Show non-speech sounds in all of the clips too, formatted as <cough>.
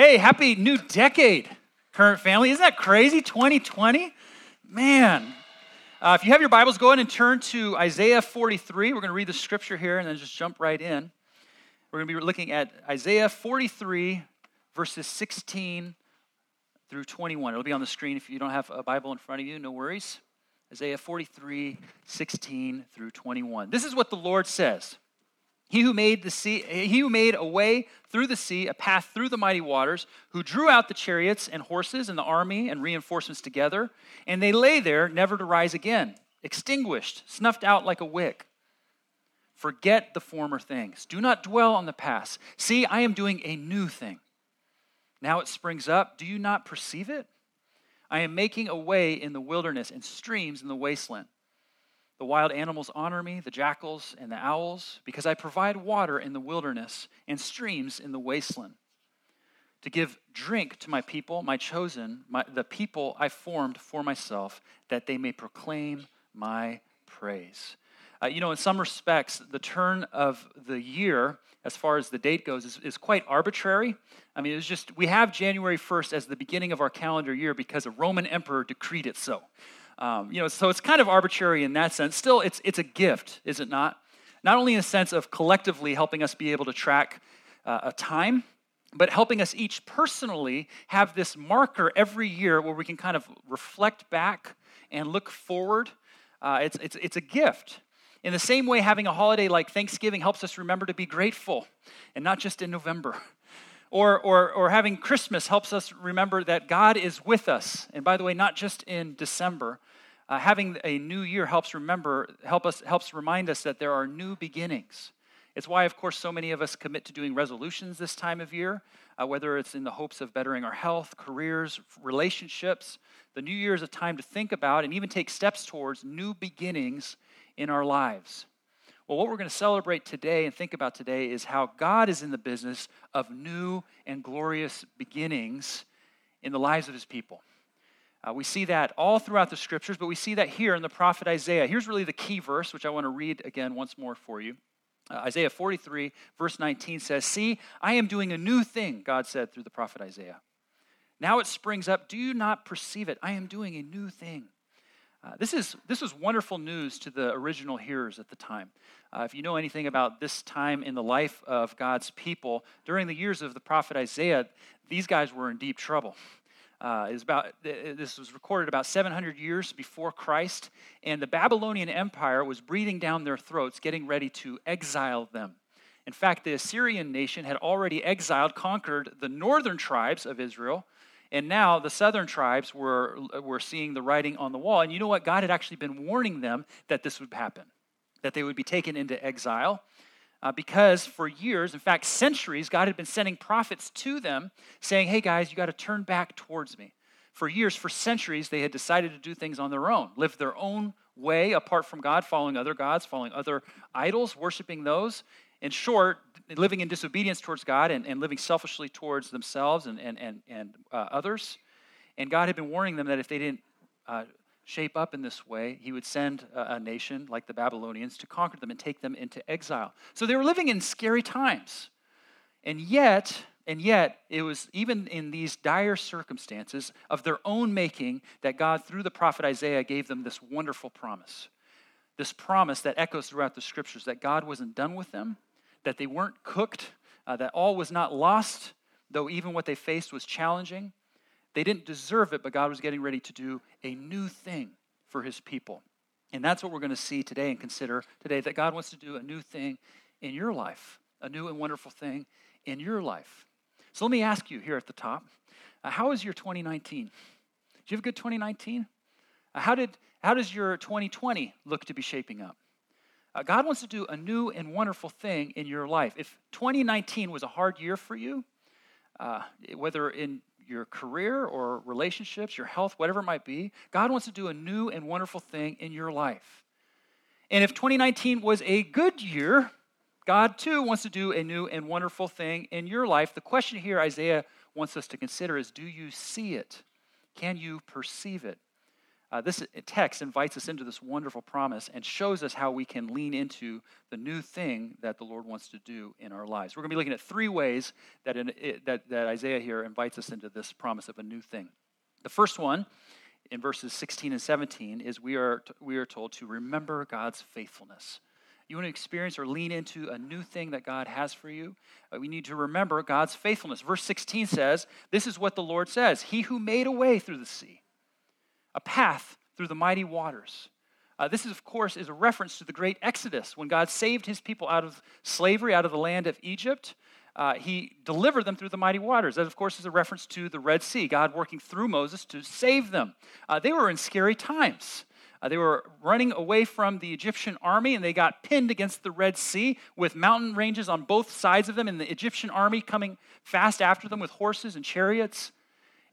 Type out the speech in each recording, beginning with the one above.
Hey, happy new decade, current family. Isn't that crazy? 2020? Man. Uh, if you have your Bibles, go ahead and turn to Isaiah 43. We're going to read the scripture here and then just jump right in. We're going to be looking at Isaiah 43, verses 16 through 21. It'll be on the screen if you don't have a Bible in front of you, no worries. Isaiah 43, 16 through 21. This is what the Lord says. He who made the sea, he who made a way through the sea, a path through the mighty waters, who drew out the chariots and horses and the army and reinforcements together, and they lay there never to rise again, extinguished, snuffed out like a wick. Forget the former things. Do not dwell on the past. See, I am doing a new thing. Now it springs up. Do you not perceive it? I am making a way in the wilderness and streams in the wasteland. The wild animals honor me, the jackals and the owls, because I provide water in the wilderness and streams in the wasteland. To give drink to my people, my chosen, my, the people I formed for myself, that they may proclaim my praise. Uh, you know, in some respects, the turn of the year, as far as the date goes, is, is quite arbitrary. I mean, it's just, we have January 1st as the beginning of our calendar year because a Roman emperor decreed it so. Um, you know, so it's kind of arbitrary in that sense. Still, it's, it's a gift, is it not? Not only in a sense of collectively helping us be able to track uh, a time, but helping us each personally have this marker every year where we can kind of reflect back and look forward. Uh, it's, it's, it's a gift. In the same way, having a holiday like Thanksgiving helps us remember to be grateful, and not just in November. <laughs> Or, or, or having Christmas helps us remember that God is with us. And by the way, not just in December, uh, having a new year helps remember, help us, helps remind us that there are new beginnings. It's why, of course, so many of us commit to doing resolutions this time of year, uh, whether it's in the hopes of bettering our health, careers, relationships. The new year is a time to think about and even take steps towards new beginnings in our lives. Well, what we're going to celebrate today and think about today is how God is in the business of new and glorious beginnings in the lives of his people. Uh, we see that all throughout the scriptures, but we see that here in the prophet Isaiah. Here's really the key verse, which I want to read again once more for you. Uh, Isaiah 43, verse 19 says, See, I am doing a new thing, God said through the prophet Isaiah. Now it springs up. Do you not perceive it? I am doing a new thing. Uh, this, is, this is wonderful news to the original hearers at the time. Uh, if you know anything about this time in the life of God's people, during the years of the prophet Isaiah, these guys were in deep trouble. Uh, is about this was recorded about 700 years before Christ, and the Babylonian Empire was breathing down their throats, getting ready to exile them. In fact, the Assyrian nation had already exiled, conquered the northern tribes of Israel, and now the southern tribes were, were seeing the writing on the wall. And you know what? God had actually been warning them that this would happen, that they would be taken into exile uh, because for years, in fact, centuries, God had been sending prophets to them saying, hey guys, you got to turn back towards me. For years, for centuries, they had decided to do things on their own, live their own way apart from God, following other gods, following other idols, worshiping those. In short, living in disobedience towards God and, and living selfishly towards themselves and, and, and, and uh, others. And God had been warning them that if they didn't uh, shape up in this way, he would send a, a nation like the Babylonians to conquer them and take them into exile. So they were living in scary times. And yet, and yet, it was even in these dire circumstances of their own making that God, through the prophet Isaiah, gave them this wonderful promise. This promise that echoes throughout the scriptures that God wasn't done with them, that they weren't cooked, uh, that all was not lost, though even what they faced was challenging, they didn't deserve it, but God was getting ready to do a new thing for his people. And that's what we're going to see today and consider today that God wants to do a new thing in your life, a new and wonderful thing in your life. So let me ask you here at the top uh, how was your 2019? Did you have a good 2019? Uh, how, did, how does your 2020 look to be shaping up? Uh, God wants to do a new and wonderful thing in your life. If 2019 was a hard year for you, uh, whether in your career or relationships, your health, whatever it might be, God wants to do a new and wonderful thing in your life. And if 2019 was a good year, God too wants to do a new and wonderful thing in your life. The question here Isaiah wants us to consider is do you see it? Can you perceive it? Uh, this text invites us into this wonderful promise and shows us how we can lean into the new thing that the Lord wants to do in our lives. We're going to be looking at three ways that, in, that, that Isaiah here invites us into this promise of a new thing. The first one, in verses 16 and 17, is we are, we are told to remember God's faithfulness. You want to experience or lean into a new thing that God has for you? Uh, we need to remember God's faithfulness. Verse 16 says, This is what the Lord says He who made a way through the sea a path through the mighty waters. Uh, this, is, of course, is a reference to the great Exodus when God saved his people out of slavery, out of the land of Egypt. Uh, he delivered them through the mighty waters. That, of course, is a reference to the Red Sea, God working through Moses to save them. Uh, they were in scary times. Uh, they were running away from the Egyptian army and they got pinned against the Red Sea with mountain ranges on both sides of them and the Egyptian army coming fast after them with horses and chariots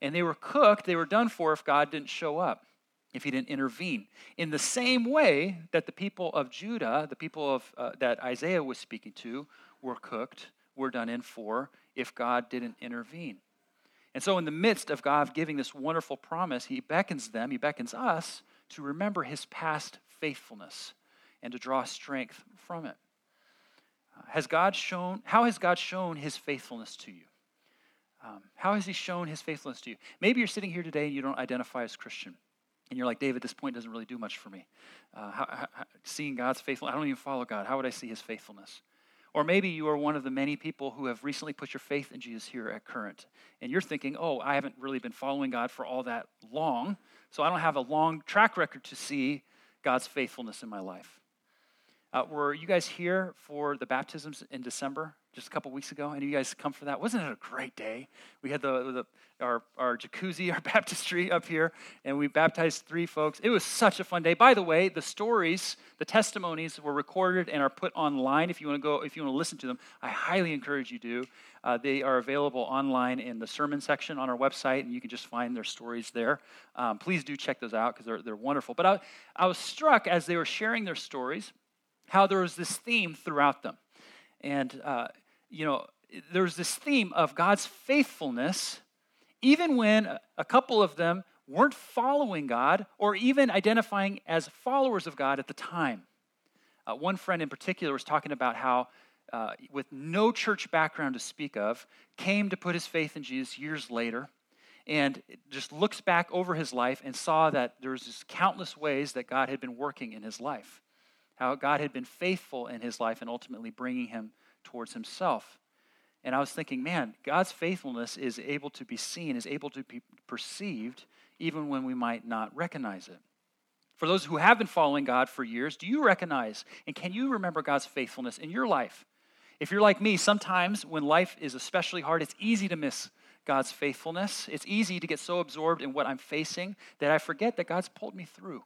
and they were cooked, they were done for if God didn't show up, if he didn't intervene. In the same way that the people of Judah, the people of, uh, that Isaiah was speaking to, were cooked, were done in for if God didn't intervene. And so, in the midst of God giving this wonderful promise, he beckons them, he beckons us to remember his past faithfulness and to draw strength from it. Uh, has God shown, how has God shown his faithfulness to you? Um, how has he shown his faithfulness to you? Maybe you're sitting here today and you don't identify as Christian. And you're like, David, this point doesn't really do much for me. Uh, how, how, seeing God's faithfulness, I don't even follow God. How would I see his faithfulness? Or maybe you are one of the many people who have recently put your faith in Jesus here at Current. And you're thinking, oh, I haven't really been following God for all that long, so I don't have a long track record to see God's faithfulness in my life. Uh, were you guys here for the baptisms in December? Just a couple weeks ago. Any of you guys come for that? Wasn't it a great day? We had the, the our, our jacuzzi, <laughs> our baptistry up here, and we baptized three folks. It was such a fun day. By the way, the stories, the testimonies were recorded and are put online. If you want to go, if you want to listen to them, I highly encourage you to. Uh, they are available online in the sermon section on our website, and you can just find their stories there. Um, please do check those out because they're, they're wonderful. But I, I was struck as they were sharing their stories how there was this theme throughout them. And uh, you know, there's this theme of God's faithfulness, even when a couple of them weren't following God or even identifying as followers of God at the time. Uh, one friend in particular was talking about how, uh, with no church background to speak of, came to put his faith in Jesus years later and just looks back over his life and saw that there was just countless ways that God had been working in his life, how God had been faithful in his life and ultimately bringing him towards himself. And I was thinking, man, God's faithfulness is able to be seen, is able to be perceived, even when we might not recognize it. For those who have been following God for years, do you recognize and can you remember God's faithfulness in your life? If you're like me, sometimes when life is especially hard, it's easy to miss God's faithfulness. It's easy to get so absorbed in what I'm facing that I forget that God's pulled me through.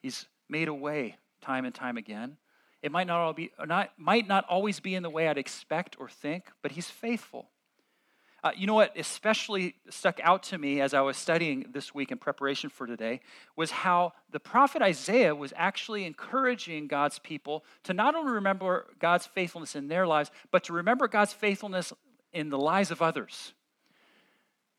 He's made a way time and time again. It might not, all be, not, might not always be in the way I'd expect or think, but he's faithful. Uh, you know what especially stuck out to me as I was studying this week in preparation for today was how the prophet Isaiah was actually encouraging God's people to not only remember God's faithfulness in their lives, but to remember God's faithfulness in the lives of others.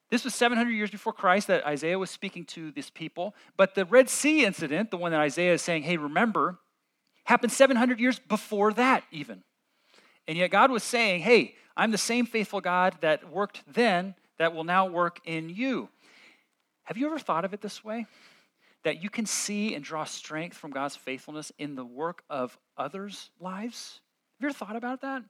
This was 700 years before Christ that Isaiah was speaking to this people. But the Red Sea incident, the one that Isaiah is saying, hey, remember, happened 700 years before that, even. And yet God was saying, hey, I'm the same faithful God that worked then that will now work in you. Have you ever thought of it this way? That you can see and draw strength from God's faithfulness in the work of others' lives? Have you ever thought about that?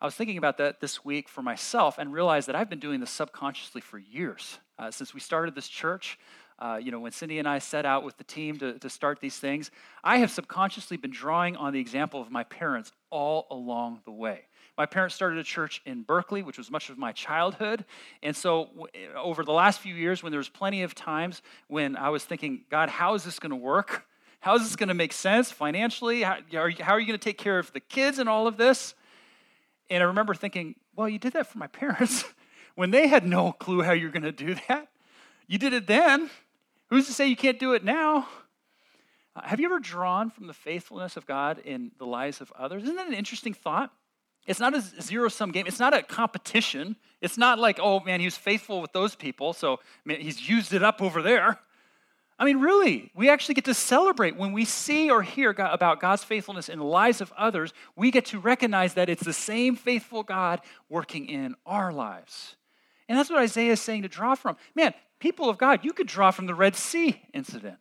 I was thinking about that this week for myself and realized that I've been doing this subconsciously for years. Uh, since we started this church, uh, you know, when Cindy and I set out with the team to, to start these things, I have subconsciously been drawing on the example of my parents all along the way. My parents started a church in Berkeley, which was much of my childhood. And so, w- over the last few years, when there was plenty of times when I was thinking, God, how is this going to work? How is this going to make sense financially? How are you, how are you going to take care of the kids and all of this? And I remember thinking, well, you did that for my parents <laughs> when they had no clue how you're going to do that. You did it then. Who's to say you can't do it now? Uh, have you ever drawn from the faithfulness of God in the lives of others? Isn't that an interesting thought? It's not a zero sum game. It's not a competition. It's not like, oh man, he was faithful with those people, so man, he's used it up over there. I mean, really, we actually get to celebrate when we see or hear God, about God's faithfulness in the lives of others. We get to recognize that it's the same faithful God working in our lives. And that's what Isaiah is saying to draw from. Man, people of God, you could draw from the Red Sea incident.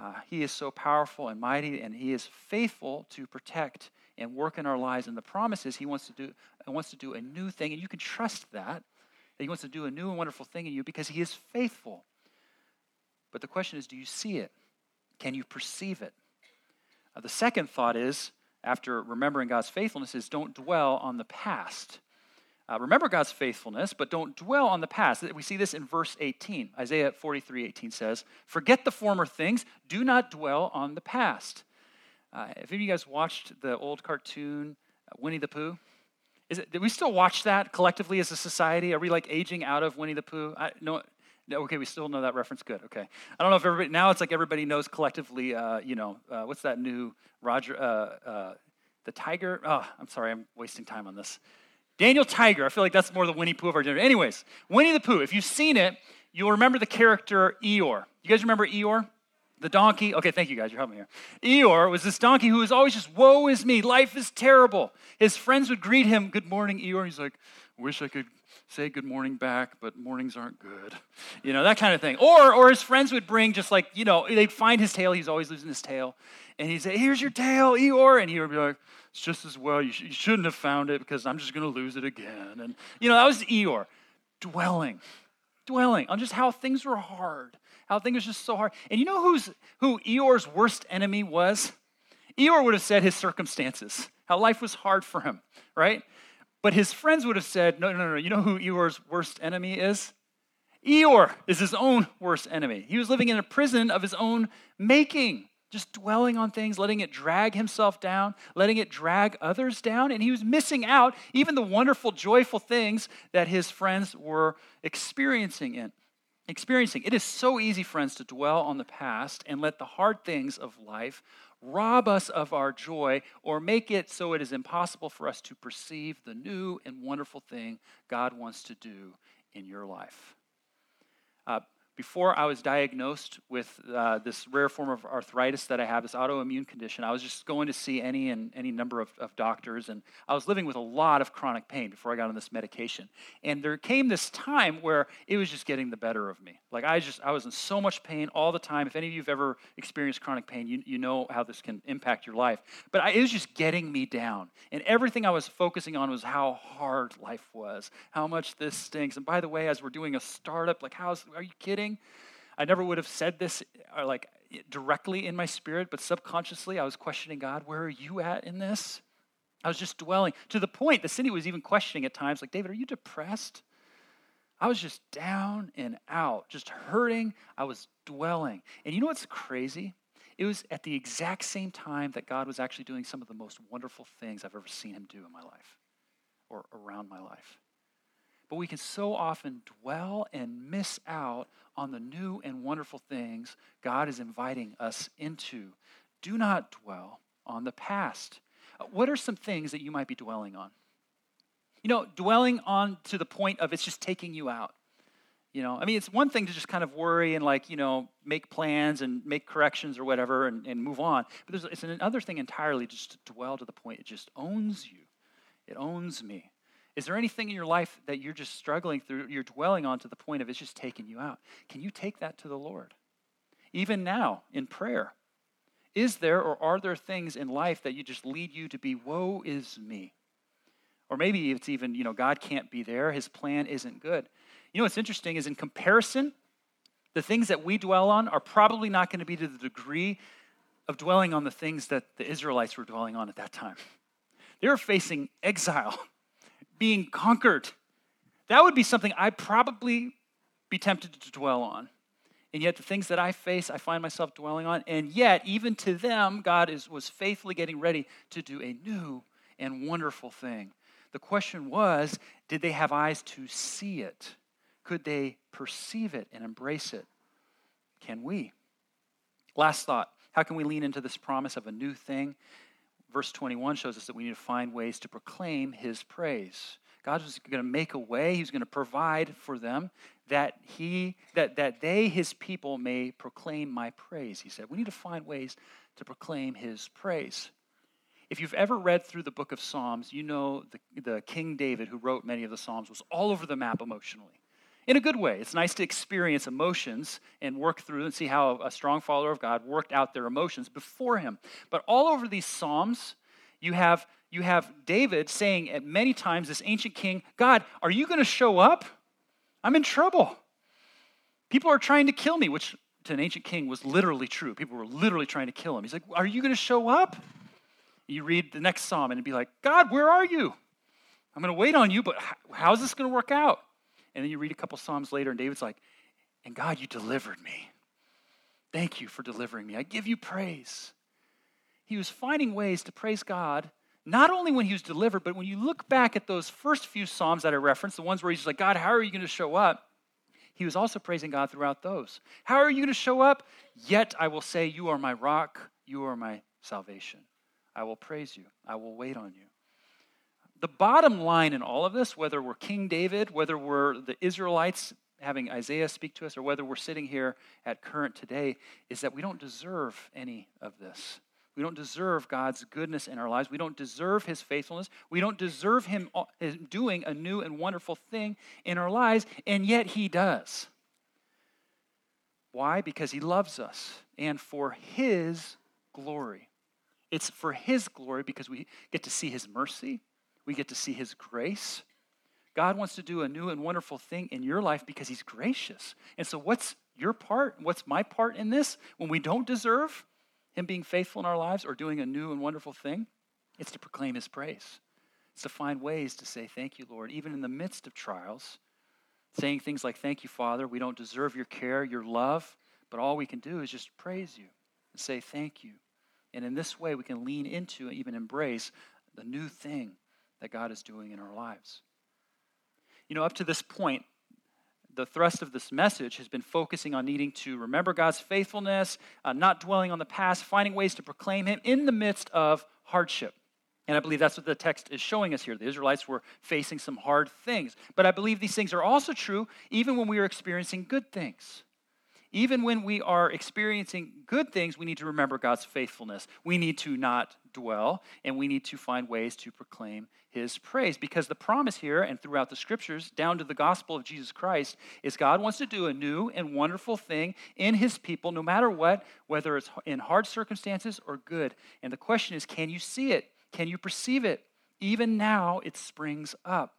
Uh, he is so powerful and mighty, and He is faithful to protect and work in our lives. And the promise is He wants to do, wants to do a new thing, and you can trust that, that He wants to do a new and wonderful thing in you because He is faithful. But the question is do you see it? Can you perceive it? Uh, the second thought is, after remembering God's faithfulness, is don't dwell on the past. Uh, remember God's faithfulness, but don't dwell on the past. We see this in verse 18. Isaiah 43 18 says, Forget the former things, do not dwell on the past. Uh, have any of you guys watched the old cartoon uh, Winnie the Pooh? Is it, did we still watch that collectively as a society? Are we like aging out of Winnie the Pooh? I, no, okay, we still know that reference. Good. Okay. I don't know if everybody now it's like everybody knows collectively. Uh, you know, uh, what's that new Roger uh the tiger? Oh, I'm sorry, I'm wasting time on this. Daniel Tiger. I feel like that's more the Winnie Pooh of our generation. Anyways, Winnie the Pooh. If you've seen it, you'll remember the character Eeyore. You guys remember Eeyore? The donkey. Okay, thank you guys. You're helping me here. Eeyore was this donkey who was always just, woe is me. Life is terrible. His friends would greet him, good morning, Eeyore. He's like, wish I could say good morning back, but mornings aren't good. <laughs> You know, that kind of thing. Or, or his friends would bring just like, you know, they'd find his tail. He's always losing his tail. And he'd say, here's your tail, Eeyore. And he would be like, it's just as well. You, sh- you shouldn't have found it because I'm just going to lose it again. And, you know, that was Eeyore. Dwelling, dwelling on just how things were hard, how things were just so hard. And you know who's, who Eeyore's worst enemy was? Eeyore would have said his circumstances, how life was hard for him, right? But his friends would have said, no, no, no, you know who Eeyore's worst enemy is? Eeyore is his own worst enemy. He was living in a prison of his own making just dwelling on things, letting it drag himself down, letting it drag others down. And he was missing out even the wonderful, joyful things that his friends were experiencing in. Experiencing. It is so easy, friends, to dwell on the past and let the hard things of life rob us of our joy or make it so it is impossible for us to perceive the new and wonderful thing God wants to do in your life. Before I was diagnosed with uh, this rare form of arthritis that I have, this autoimmune condition, I was just going to see any and any number of, of, doctors, and I was living with a lot of chronic pain before I got on this medication. And there came this time where it was just getting the better of me. Like I just, I was in so much pain all the time. If any of you have ever experienced chronic pain, you, you know how this can impact your life. But I, it was just getting me down, and everything I was focusing on was how hard life was, how much this stinks. And by the way, as we're doing a startup, like, how's, are you kidding? I never would have said this or uh, like directly in my spirit, but subconsciously I was questioning God, where are you at in this? I was just dwelling to the point that Cindy was even questioning at times, like, David, are you depressed? I was just down and out, just hurting. I was dwelling. And you know what's crazy? It was at the exact same time that God was actually doing some of the most wonderful things I've ever seen him do in my life or around my life. But we can so often dwell and miss out on the new and wonderful things God is inviting us into. Do not dwell on the past. Uh, what are some things that you might be dwelling on? You know, dwelling on to the point of it's just taking you out. You know, I mean, it's one thing to just kind of worry and like, you know, make plans and make corrections or whatever and, and move on. But there's, it's another thing entirely just to dwell to the point it just owns you. It owns me. Is there anything in your life that you're just struggling through, you're dwelling on to the point of it's just taking you out? Can you take that to the Lord? Even now in prayer, is there or are there things in life that you just lead you to be, woe is me? Or maybe it's even, you know, God can't be there, his plan isn't good. You know what's interesting is in comparison, the things that we dwell on are probably not going to be to the degree of dwelling on the things that the Israelites were dwelling on at that time. They were facing exile <laughs> being conquered. That would be something I'd probably be tempted to dwell on. And yet, the things that I face, I find myself dwelling on. And yet, even to them, God is, was faithfully getting ready to do a new and wonderful thing. The question was did they have eyes to see it? Could they perceive it and embrace it? Can we? Last thought how can we lean into this promise of a new thing? Verse 21 shows us that we need to find ways to proclaim his praise. God was going to make a way. He was going to provide for them that he that that they his people may proclaim my praise. He said, we need to find ways to proclaim his praise. If you've ever read through the book of Psalms, you know the, the King David, who wrote many of the Psalms, was all over the map emotionally in a good way. It's nice to experience emotions and work through and see how a strong follower of God worked out their emotions before him. But all over these Psalms, you have, you have David saying at many times, this ancient king, God, are you going to show up? I'm in trouble. People are trying to kill me, which to an ancient king was literally true. People were literally trying to kill him. He's like, Are you going to show up? You read the next psalm and it'd be like, God, where are you? I'm going to wait on you, but how's this going to work out? And then you read a couple Psalms later, and David's like, And God, you delivered me. Thank you for delivering me. I give you praise. He was finding ways to praise God, not only when he was delivered, but when you look back at those first few Psalms that I referenced, the ones where he's like, God, how are you going to show up? He was also praising God throughout those. How are you going to show up? Yet I will say, You are my rock, you are my salvation. I will praise you, I will wait on you. The bottom line in all of this, whether we're King David, whether we're the Israelites having Isaiah speak to us, or whether we're sitting here at current today, is that we don't deserve any of this. We don't deserve God's goodness in our lives. We don't deserve His faithfulness. We don't deserve Him uh, doing a new and wonderful thing in our lives, and yet He does. Why? Because He loves us and for His glory. It's for His glory because we get to see His mercy, we get to see His grace. God wants to do a new and wonderful thing in your life because He's gracious. And so, what's your part? What's my part in this when we don't deserve Him being faithful in our lives or doing a new and wonderful thing? It's to proclaim His praise. It's to find ways to say, Thank you, Lord, even in the midst of trials. Saying things like, Thank you, Father. We don't deserve your care, your love, but all we can do is just praise you and say, Thank you. And in this way, we can lean into and even embrace the new thing that God is doing in our lives. You know, up to this point, the thrust of this message has been focusing on needing to remember God's faithfulness, uh, not dwelling on the past, finding ways to proclaim Him in the midst of hardship. And I believe that's what the text is showing us here. The Israelites were facing some hard things. But I believe these things are also true even when we are experiencing good things. Even when we are experiencing good things, we need to remember God's faithfulness. We need to not dwell, and we need to find ways to proclaim his praise. Because the promise here and throughout the scriptures, down to the gospel of Jesus Christ, is God wants to do a new and wonderful thing in his people, no matter what, whether it's in hard circumstances or good. And the question is can you see it? Can you perceive it? Even now, it springs up.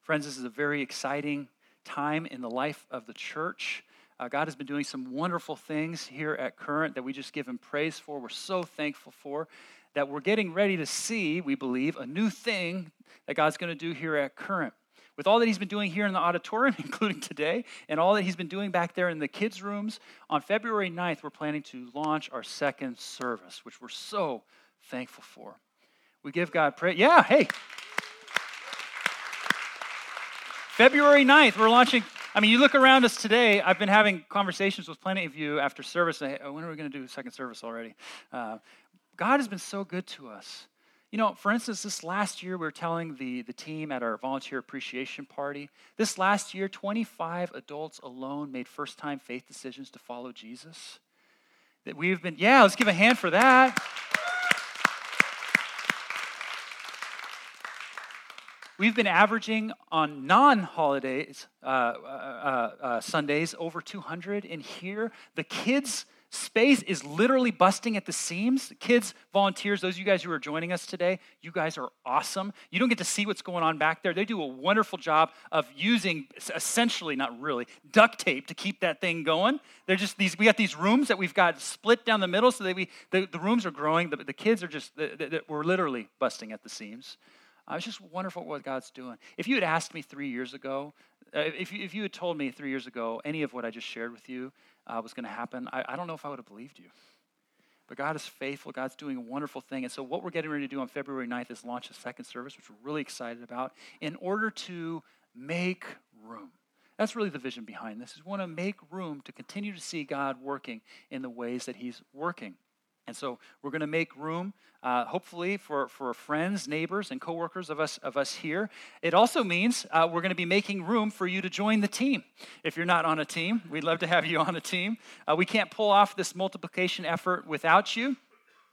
Friends, this is a very exciting time in the life of the church. Uh, God has been doing some wonderful things here at Current that we just give Him praise for. We're so thankful for that we're getting ready to see, we believe, a new thing that God's going to do here at Current. With all that He's been doing here in the auditorium, <laughs> including today, and all that He's been doing back there in the kids' rooms, on February 9th, we're planning to launch our second service, which we're so thankful for. We give God praise. Yeah, hey. February 9th, we're launching I mean, you look around us today. I've been having conversations with plenty of you after service. When are we going to do second service already? Uh, God has been so good to us. You know, for instance, this last year, we were telling the, the team at our volunteer appreciation party, this last year, 25 adults alone made first time faith decisions to follow Jesus. That we've been, yeah, let's give a hand for that. We've been averaging on non holidays, uh, uh, uh, Sundays, over 200. And here, the kids' space is literally busting at the seams. Kids, volunteers, those of you guys who are joining us today, you guys are awesome. You don't get to see what's going on back there. They do a wonderful job of using essentially, not really, duct tape to keep that thing going. They're just these, we got these rooms that we've got split down the middle so that we, the, the rooms are growing. The, the kids are just, the, the, we're literally busting at the seams. I was just wonderful what God's doing. If you had asked me three years ago, uh, if, you, if you had told me three years ago any of what I just shared with you uh, was going to happen, I, I don't know if I would have believed you. But God is faithful. God's doing a wonderful thing. And so, what we're getting ready to do on February 9th is launch a second service, which we're really excited about, in order to make room. That's really the vision behind this. Is we want to make room to continue to see God working in the ways that He's working. And so we're going to make room, uh, hopefully, for, for friends, neighbors, and coworkers of us of us here. It also means uh, we're going to be making room for you to join the team. If you're not on a team, we'd love to have you on a team. Uh, we can't pull off this multiplication effort without you.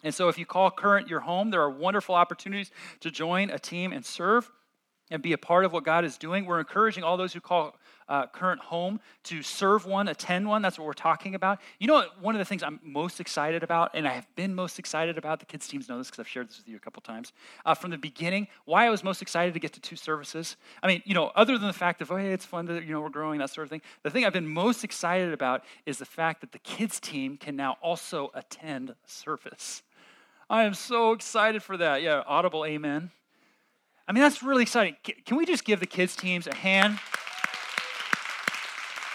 And so if you call Current your home, there are wonderful opportunities to join a team and serve and be a part of what God is doing. We're encouraging all those who call uh, current home to serve one, attend one. That's what we're talking about. You know what? One of the things I'm most excited about, and I have been most excited about, the kids' teams know this because I've shared this with you a couple times, uh, from the beginning, why I was most excited to get to two services. I mean, you know, other than the fact of, oh, hey, it's fun to, you know, we're growing, that sort of thing, the thing I've been most excited about is the fact that the kids' team can now also attend service. I am so excited for that. Yeah, audible amen. I mean, that's really exciting. Can we just give the kids' teams a hand?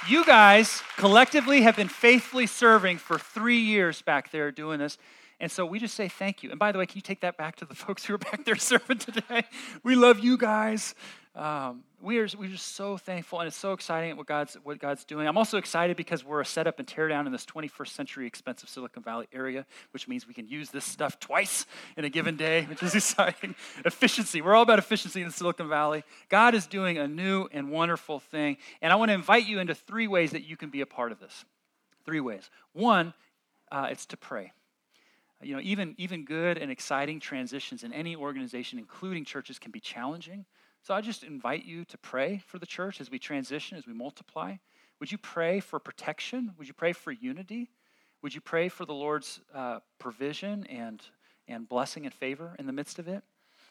You guys collectively have been faithfully serving for three years back there doing this. And so we just say thank you. And by the way, can you take that back to the <laughs> folks who are back there <laughs> serving today? We love you guys. Um, we are we're just so thankful, and it's so exciting what God's what God's doing. I'm also excited because we're a setup and tear down in this 21st century expensive Silicon Valley area, which means we can use this stuff twice in a given day, <laughs> which is exciting. efficiency. We're all about efficiency in Silicon Valley. God is doing a new and wonderful thing, and I want to invite you into three ways that you can be a part of this. Three ways. One, uh, it's to pray you know even even good and exciting transitions in any organization including churches can be challenging so I just invite you to pray for the church as we transition, as we multiply. Would you pray for protection? Would you pray for unity? Would you pray for the Lord's uh, provision and, and blessing and favor in the midst of it?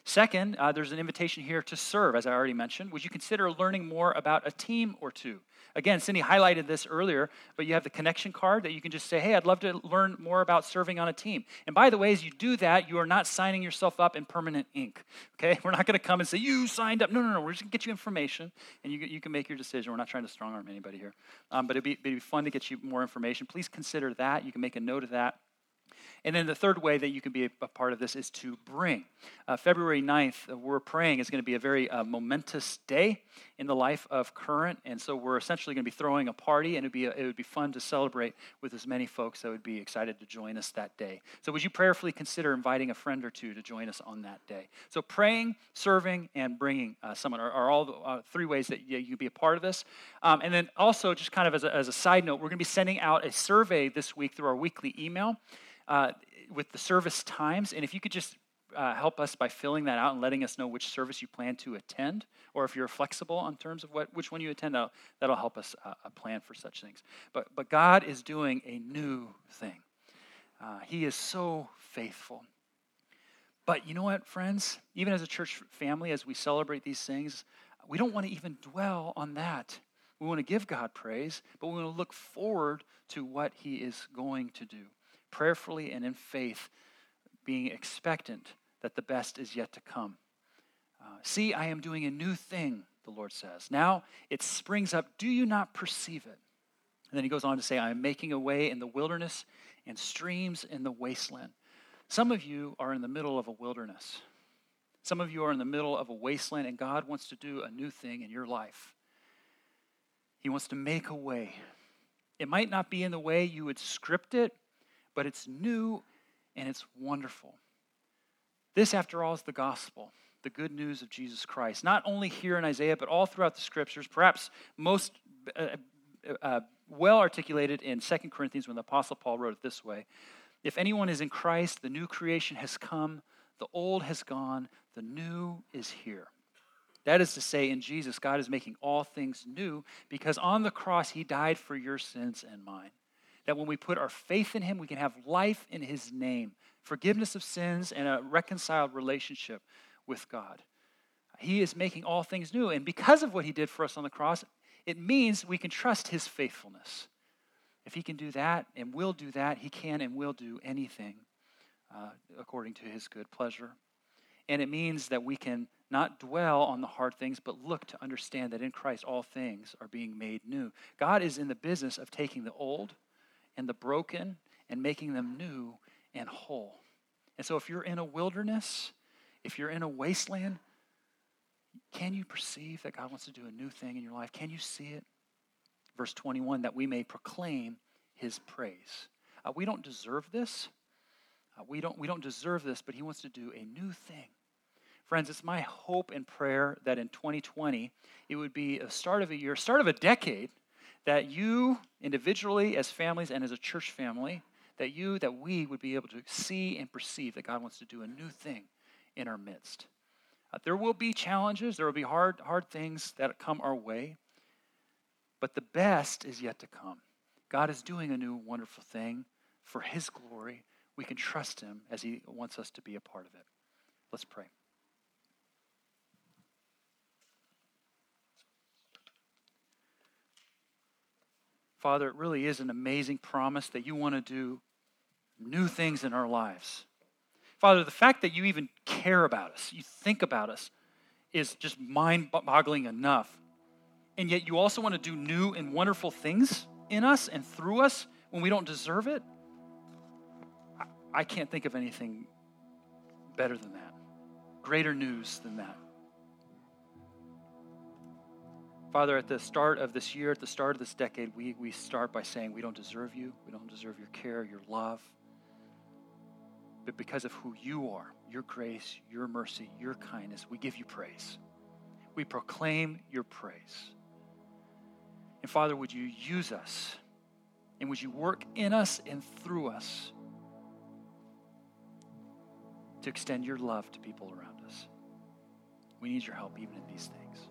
Second, uh, there's an invitation here to serve, as I already mentioned. Would you consider learning more about a team or two? Again, Cindy highlighted this earlier, but you have the connection card that you can just say, hey, I'd love to learn more about serving on a team. And by the way, as you do that, you are not signing yourself up in permanent ink. Okay? <laughs> We're not going to come and say, you signed up. No, no, no. We're just going to get you information and you, you can make your decision. We're not trying to strong arm anybody here. Um, but it'd be, it'd be fun to get you more information. Please consider that. You can make a note of that. And then the third way that you can be a part of this is to bring. Uh, February 9th, uh, we're praying is going to be a very uh, momentous day in the life of Current. And so we're essentially going to be throwing a party, and it'd be a, it would be fun to celebrate with as many folks that would be excited to join us that day. So would you prayerfully consider inviting a friend or two to join us on that day? So praying, serving, and bringing uh, someone are, are all the, uh, three ways that you, you can be a part of this. Um, and then also, just kind of as a, as a side note, we're going to be sending out a survey this week through our weekly email uh, with the service times. And if you could just uh, help us by filling that out and letting us know which service you plan to attend, or if you're flexible in terms of what, which one you attend, that'll, that'll help us uh, plan for such things. But, but God is doing a new thing. Uh, he is so faithful. But you know what, friends? Even as a church family, as we celebrate these things, we don't want to even dwell on that. We want to give God praise, but we want to look forward to what He is going to do prayerfully and in faith, being expectant that the best is yet to come. Uh, See, I am doing a new thing, the Lord says. Now it springs up. Do you not perceive it? And then he goes on to say, I am making a way in the wilderness and streams in the wasteland. Some of you are in the middle of a wilderness. Some of you are in the middle of a wasteland, and God wants to do a new thing in your life. He wants to make a way. It might not be in the way you would script it, but it's new and it's wonderful. This, after all, is the gospel, the good news of Jesus Christ. Not only here in Isaiah, but all throughout the scriptures, perhaps most uh, uh, uh well articulated in 2 Corinthians when the Apostle Paul wrote it this way If anyone is in Christ, the new creation has come, the old has gone, the new is here. That is to say, in Jesus, God is making all things new because on the cross, He died for your sins and mine that when we put our faith in Him, we can have life in His name, forgiveness of sins, and a reconciled relationship with God. He is making all things new. And because of what He did for us on the cross, it means we can trust His faithfulness. If He can do that and will do that, He can and will do anything uh, according to His good pleasure. And it means that we can not dwell on the hard things, but look to understand that in Christ all things are being made new. God is in the business of taking the old and the broken and making them new and whole. And so, if you're in a wilderness, if you're in a wasteland, can you perceive that God wants to do a new thing in your life? Can you see it? Verse 21 that we may proclaim his praise. Uh, we don't deserve this. Uh, we, don't, we don't deserve this, but He wants to do a new thing. Friends, it's my hope and prayer that in 2020, it would be a start of a year, start of a decade, that you individually, as families, and as a church family, that you, that we would be able to see and perceive that God wants to do a new thing in our midst. Uh, there will be challenges, there will be hard, hard things that come our way, but the best is yet to come. God is doing a new wonderful thing for His glory. We can trust Him as He wants us to be a part of it. Let's pray. Father, it really is an amazing promise that you want to do new things in our lives. Father, the fact that you even care about us, you think about us, is just mind boggling enough. And yet you also want to do new and wonderful things in us and through us when we don't deserve it. I can't think of anything better than that, greater news than that. Father, at the start of this year, at the start of this decade, we, we start by saying we don't deserve you. We don't deserve your care, your love. But because of who you are, your grace, your mercy, your kindness, we give you praise. We proclaim your praise. And Father, would you use us? And would you work in us and through us to extend your love to people around us? We need your help even in these things.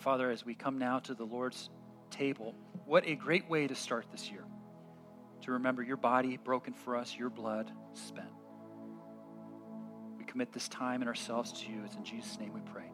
And Father, as we come now to the Lord's table, what a great way to start this year. To remember your body broken for us, your blood spent. We commit this time and ourselves to you. It's in Jesus' name we pray.